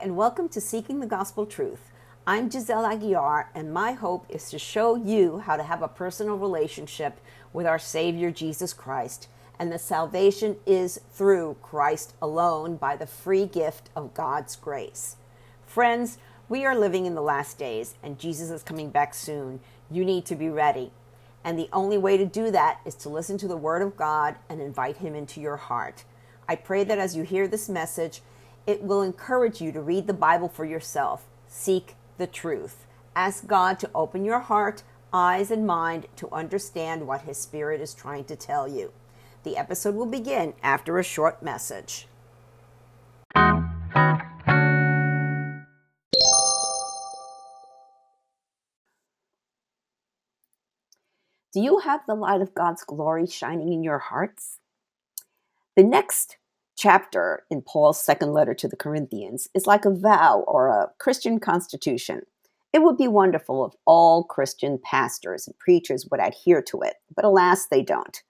and welcome to Seeking the Gospel Truth. I'm Giselle Aguiar, and my hope is to show you how to have a personal relationship with our Savior Jesus Christ. And the salvation is through Christ alone by the free gift of God's grace. Friends, we are living in the last days, and Jesus is coming back soon. You need to be ready. And the only way to do that is to listen to the Word of God and invite Him into your heart. I pray that as you hear this message, it will encourage you to read the Bible for yourself. Seek the truth. Ask God to open your heart, eyes, and mind to understand what His Spirit is trying to tell you. The episode will begin after a short message. Do you have the light of God's glory shining in your hearts? The next chapter in Paul's second letter to the Corinthians is like a vow or a Christian constitution. It would be wonderful if all Christian pastors and preachers would adhere to it, but alas, they don't.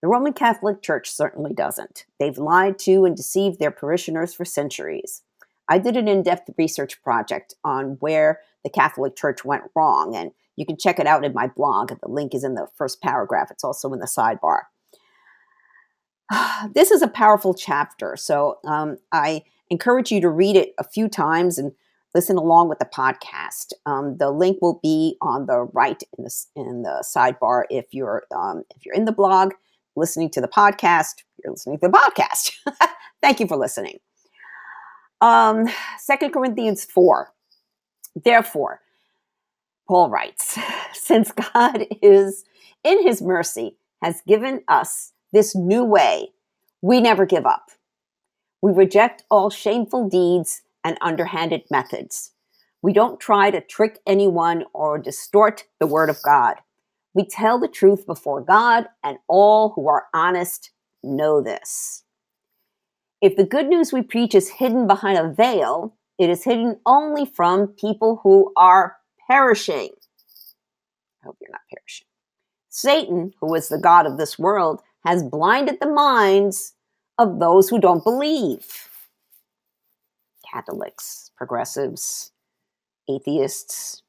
The Roman Catholic Church certainly doesn't. They've lied to and deceived their parishioners for centuries. I did an in depth research project on where the Catholic Church went wrong, and you can check it out in my blog. The link is in the first paragraph, it's also in the sidebar. this is a powerful chapter. So um, I encourage you to read it a few times and listen along with the podcast. Um, the link will be on the right in the in the sidebar if you're um, if you're in the blog listening to the podcast. You're listening to the podcast. Thank you for listening. Um, Second Corinthians four. Therefore, Paul writes, since God is in His mercy has given us this new way, we never give up. We reject all shameful deeds and underhanded methods. We don't try to trick anyone or distort the word of God. We tell the truth before God, and all who are honest know this. If the good news we preach is hidden behind a veil, it is hidden only from people who are perishing. I hope you're not perishing. Satan, who is the God of this world, has blinded the minds of those who don't believe Catholics, progressives, atheists.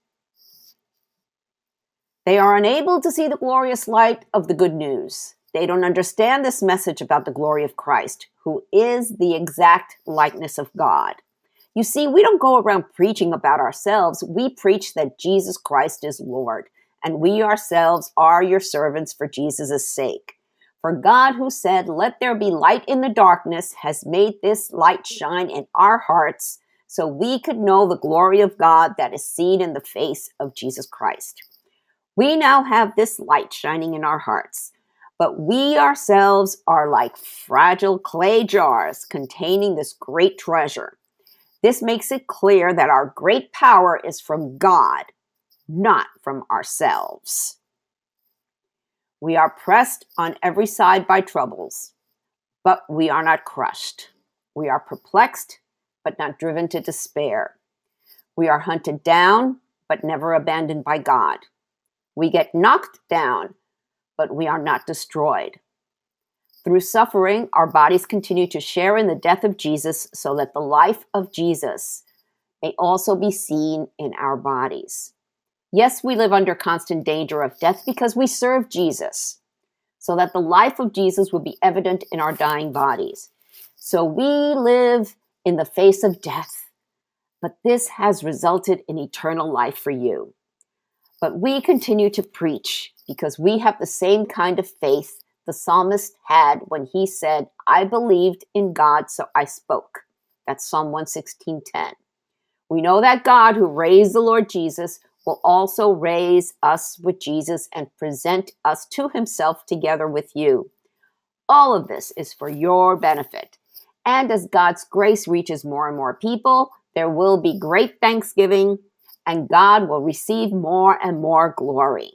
They are unable to see the glorious light of the good news. They don't understand this message about the glory of Christ, who is the exact likeness of God. You see, we don't go around preaching about ourselves. We preach that Jesus Christ is Lord, and we ourselves are your servants for Jesus' sake. For God, who said, Let there be light in the darkness, has made this light shine in our hearts so we could know the glory of God that is seen in the face of Jesus Christ. We now have this light shining in our hearts, but we ourselves are like fragile clay jars containing this great treasure. This makes it clear that our great power is from God, not from ourselves. We are pressed on every side by troubles, but we are not crushed. We are perplexed, but not driven to despair. We are hunted down, but never abandoned by God. We get knocked down, but we are not destroyed. Through suffering, our bodies continue to share in the death of Jesus so that the life of Jesus may also be seen in our bodies. Yes, we live under constant danger of death because we serve Jesus, so that the life of Jesus will be evident in our dying bodies. So we live in the face of death, but this has resulted in eternal life for you. But we continue to preach because we have the same kind of faith the psalmist had when he said, I believed in God, so I spoke. That's Psalm 116:10. We know that God who raised the Lord Jesus will also raise us with Jesus and present us to himself together with you. All of this is for your benefit. And as God's grace reaches more and more people, there will be great thanksgiving and God will receive more and more glory.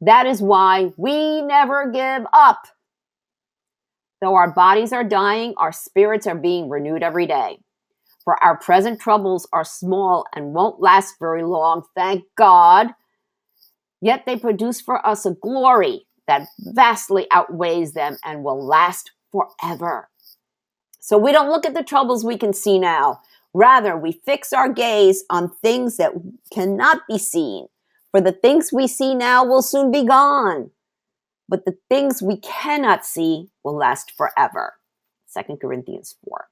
That is why we never give up. Though our bodies are dying, our spirits are being renewed every day for our present troubles are small and won't last very long, thank God. Yet they produce for us a glory that vastly outweighs them and will last forever. So we don't look at the troubles we can see now. Rather, we fix our gaze on things that cannot be seen, for the things we see now will soon be gone. But the things we cannot see will last forever. 2 Corinthians 4.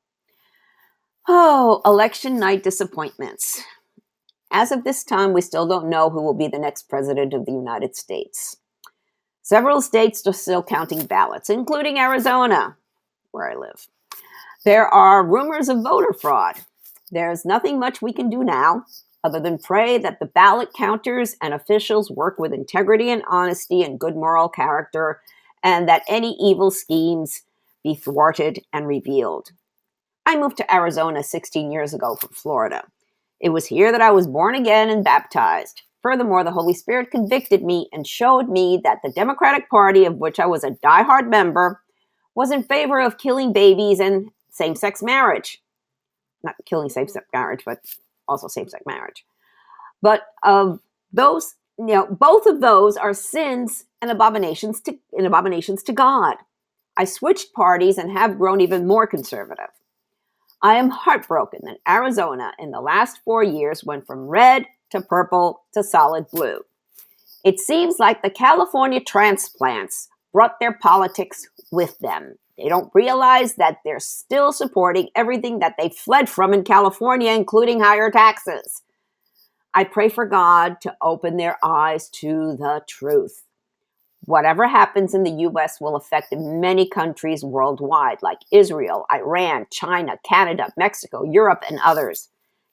Oh, election night disappointments. As of this time, we still don't know who will be the next president of the United States. Several states are still counting ballots, including Arizona, where I live. There are rumors of voter fraud. There's nothing much we can do now other than pray that the ballot counters and officials work with integrity and honesty and good moral character, and that any evil schemes be thwarted and revealed. I moved to Arizona 16 years ago from Florida. It was here that I was born again and baptized. Furthermore, the Holy Spirit convicted me and showed me that the Democratic Party, of which I was a diehard member, was in favor of killing babies and same sex marriage. Not killing same sex marriage, but also same sex marriage. But of those, you know, both of those are sins and abominations to and abominations to God. I switched parties and have grown even more conservative. I am heartbroken that Arizona in the last four years went from red to purple to solid blue. It seems like the California transplants brought their politics with them. They don't realize that they're still supporting everything that they fled from in California, including higher taxes. I pray for God to open their eyes to the truth. Whatever happens in the US will affect many countries worldwide, like Israel, Iran, China, Canada, Mexico, Europe, and others.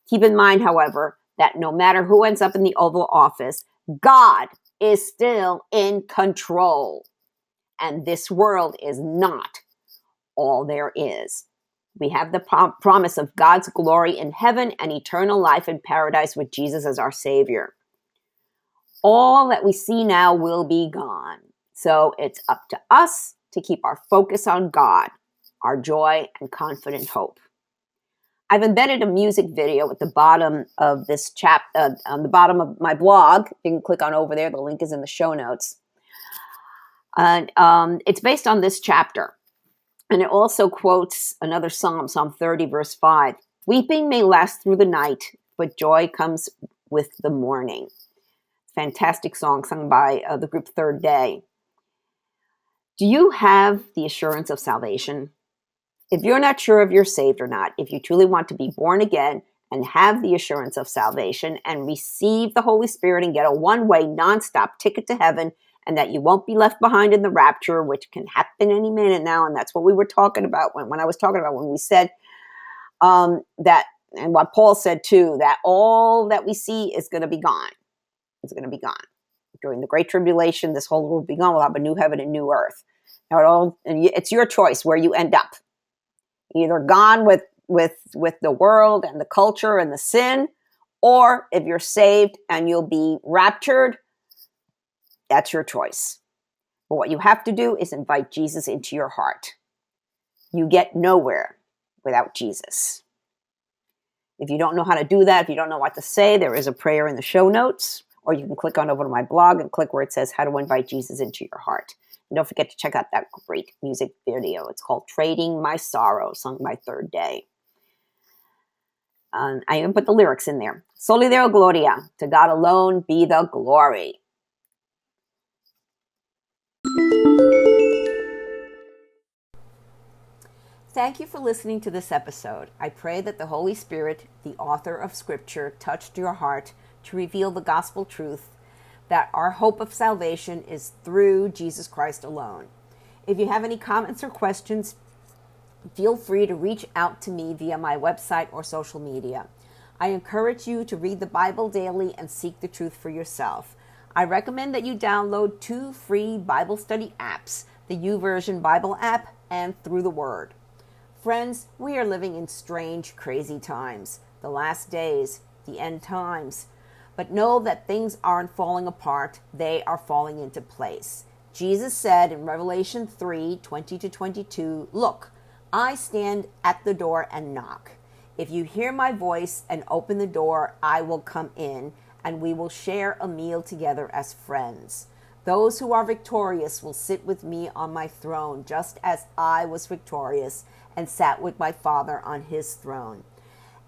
Keep in mind, however, that no matter who ends up in the Oval Office, God is still in control. And this world is not all there is. We have the prom- promise of God's glory in heaven and eternal life in paradise with Jesus as our Savior. All that we see now will be gone. So it's up to us to keep our focus on God, our joy and confident hope. I've embedded a music video at the bottom of this chap uh, on the bottom of my blog. You can click on over there. The link is in the show notes. And um, it's based on this chapter. And it also quotes another psalm, Psalm 30, verse 5. Weeping may last through the night, but joy comes with the morning. Fantastic song sung by uh, the group Third Day. Do you have the assurance of salvation? If you're not sure if you're saved or not, if you truly want to be born again and have the assurance of salvation and receive the Holy Spirit and get a one way, nonstop ticket to heaven, and that you won't be left behind in the rapture, which can happen any minute now. And that's what we were talking about when, when I was talking about when we said um, that, and what Paul said too, that all that we see is going to be gone. It's going to be gone. During the Great Tribulation, this whole world will be gone. We'll have a new heaven and new earth. Now, it all, it's your choice where you end up either gone with with with the world and the culture and the sin or if you're saved and you'll be raptured that's your choice but what you have to do is invite jesus into your heart you get nowhere without jesus if you don't know how to do that if you don't know what to say there is a prayer in the show notes or you can click on over to my blog and click where it says how to invite jesus into your heart and don't forget to check out that great music video. It's called Trading My Sorrow, sung by Third Day. Um, I even put the lyrics in there. Soli Deo Gloria. To God alone be the glory. Thank you for listening to this episode. I pray that the Holy Spirit, the author of Scripture, touched your heart to reveal the gospel truth that our hope of salvation is through Jesus Christ alone. If you have any comments or questions, feel free to reach out to me via my website or social media. I encourage you to read the Bible daily and seek the truth for yourself. I recommend that you download two free Bible study apps the YouVersion Bible app and Through the Word. Friends, we are living in strange, crazy times. The last days, the end times. But know that things aren't falling apart, they are falling into place. Jesus said in Revelation 3 20 to 22, Look, I stand at the door and knock. If you hear my voice and open the door, I will come in, and we will share a meal together as friends. Those who are victorious will sit with me on my throne, just as I was victorious and sat with my Father on his throne.